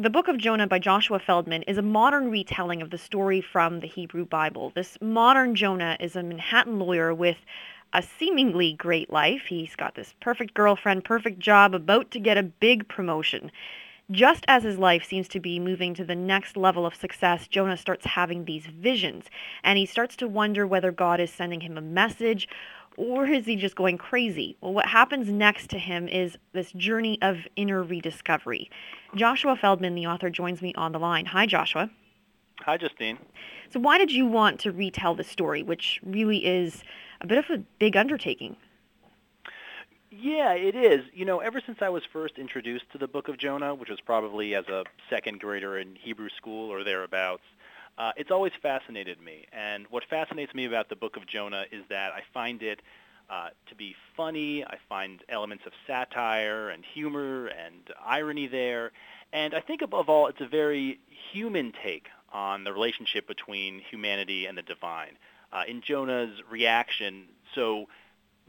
The Book of Jonah by Joshua Feldman is a modern retelling of the story from the Hebrew Bible. This modern Jonah is a Manhattan lawyer with a seemingly great life. He's got this perfect girlfriend, perfect job, about to get a big promotion. Just as his life seems to be moving to the next level of success, Jonah starts having these visions, and he starts to wonder whether God is sending him a message or is he just going crazy? Well, what happens next to him is this journey of inner rediscovery. Joshua Feldman, the author, joins me on the line. Hi, Joshua. Hi, Justine. So, why did you want to retell the story, which really is a bit of a big undertaking? Yeah, it is. You know, ever since I was first introduced to the book of Jonah, which was probably as a second grader in Hebrew school or thereabouts, uh, it's always fascinated me. And what fascinates me about the book of Jonah is that I find it uh, to be funny. I find elements of satire and humor and irony there. And I think above all, it's a very human take on the relationship between humanity and the divine. Uh, in Jonah's reaction, so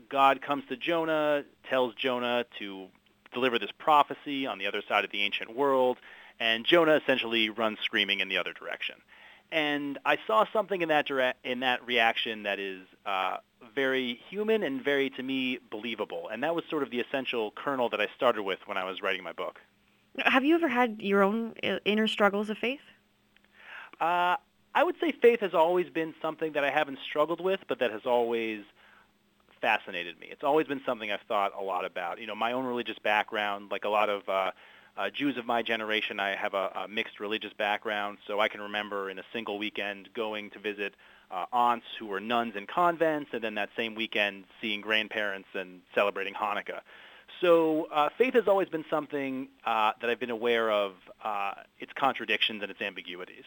God comes to Jonah, tells Jonah to deliver this prophecy on the other side of the ancient world, and Jonah essentially runs screaming in the other direction. And I saw something in that dire- in that reaction that is uh, very human and very, to me, believable. And that was sort of the essential kernel that I started with when I was writing my book. Have you ever had your own uh, inner struggles of faith? Uh, I would say faith has always been something that I haven't struggled with, but that has always fascinated me. It's always been something I've thought a lot about. You know, my own religious background, like a lot of uh, uh, Jews of my generation, I have a, a mixed religious background, so I can remember in a single weekend going to visit uh, aunts who were nuns in convents, and then that same weekend seeing grandparents and celebrating Hanukkah. So uh, faith has always been something uh, that I've been aware of uh, its contradictions and its ambiguities.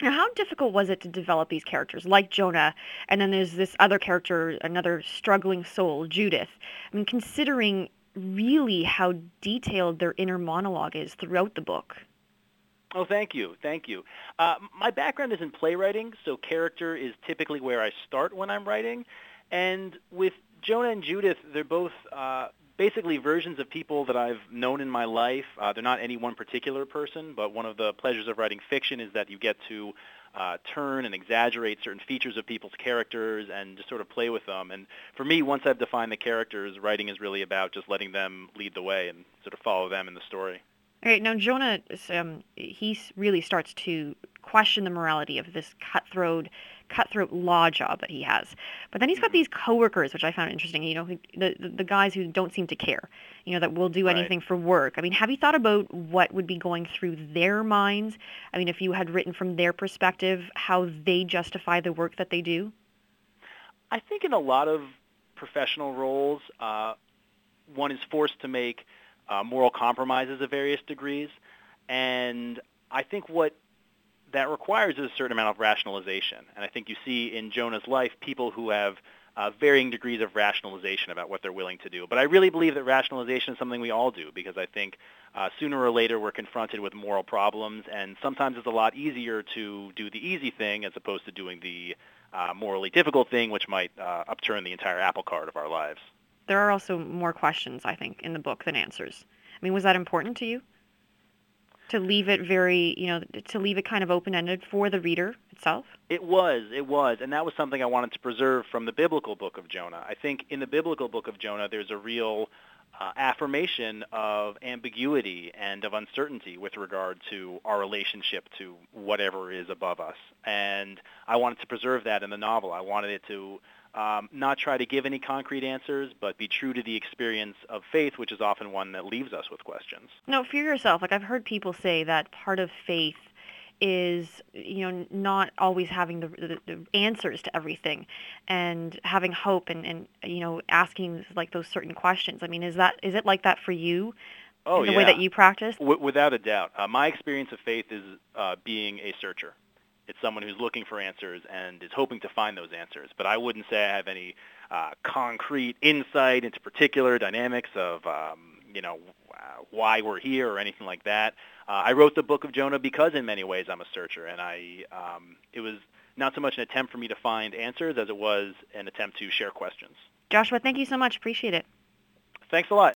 Now, how difficult was it to develop these characters, like Jonah, and then there's this other character, another struggling soul, Judith? I mean, considering really how detailed their inner monologue is throughout the book. Oh, thank you, thank you. Uh, my background is in playwriting, so character is typically where I start when I'm writing. And with Jonah and Judith, they're both uh, basically versions of people that I've known in my life. Uh, they're not any one particular person, but one of the pleasures of writing fiction is that you get to uh, turn and exaggerate certain features of people's characters and just sort of play with them. And for me, once I've defined the characters, writing is really about just letting them lead the way and sort of follow them in the story. All right, now Jonah, um, he really starts to question the morality of this cutthroat, cutthroat law job that he has. But then he's got mm-hmm. these coworkers, which I found interesting. You know, the the guys who don't seem to care. You know, that will do anything right. for work. I mean, have you thought about what would be going through their minds? I mean, if you had written from their perspective, how they justify the work that they do. I think in a lot of professional roles, uh, one is forced to make uh, moral compromises of various degrees. And I think what that requires a certain amount of rationalization. And I think you see in Jonah's life people who have uh, varying degrees of rationalization about what they're willing to do. But I really believe that rationalization is something we all do because I think uh, sooner or later we're confronted with moral problems, and sometimes it's a lot easier to do the easy thing as opposed to doing the uh, morally difficult thing, which might uh, upturn the entire apple cart of our lives there are also more questions, I think, in the book than answers. I mean, was that important to you? To leave it very, you know, to leave it kind of open-ended for the reader itself? It was, it was. And that was something I wanted to preserve from the biblical book of Jonah. I think in the biblical book of Jonah, there's a real uh, affirmation of ambiguity and of uncertainty with regard to our relationship to whatever is above us. And I wanted to preserve that in the novel. I wanted it to um, not try to give any concrete answers, but be true to the experience of faith, which is often one that leaves us with questions. No, for yourself, like I've heard people say that part of faith is you know not always having the, the, the, answers to everything and having hope and, and you know asking like those certain questions. I mean is that is it like that for you oh, in the yeah. way that you practice? W- without a doubt. Uh, my experience of faith is uh, being a searcher it's someone who's looking for answers and is hoping to find those answers. But I wouldn't say I have any uh, concrete insight into particular dynamics of, um, you know, uh, why we're here or anything like that. Uh, I wrote the book of Jonah because in many ways I'm a searcher, and I um, it was not so much an attempt for me to find answers as it was an attempt to share questions. Joshua, thank you so much. Appreciate it. Thanks a lot.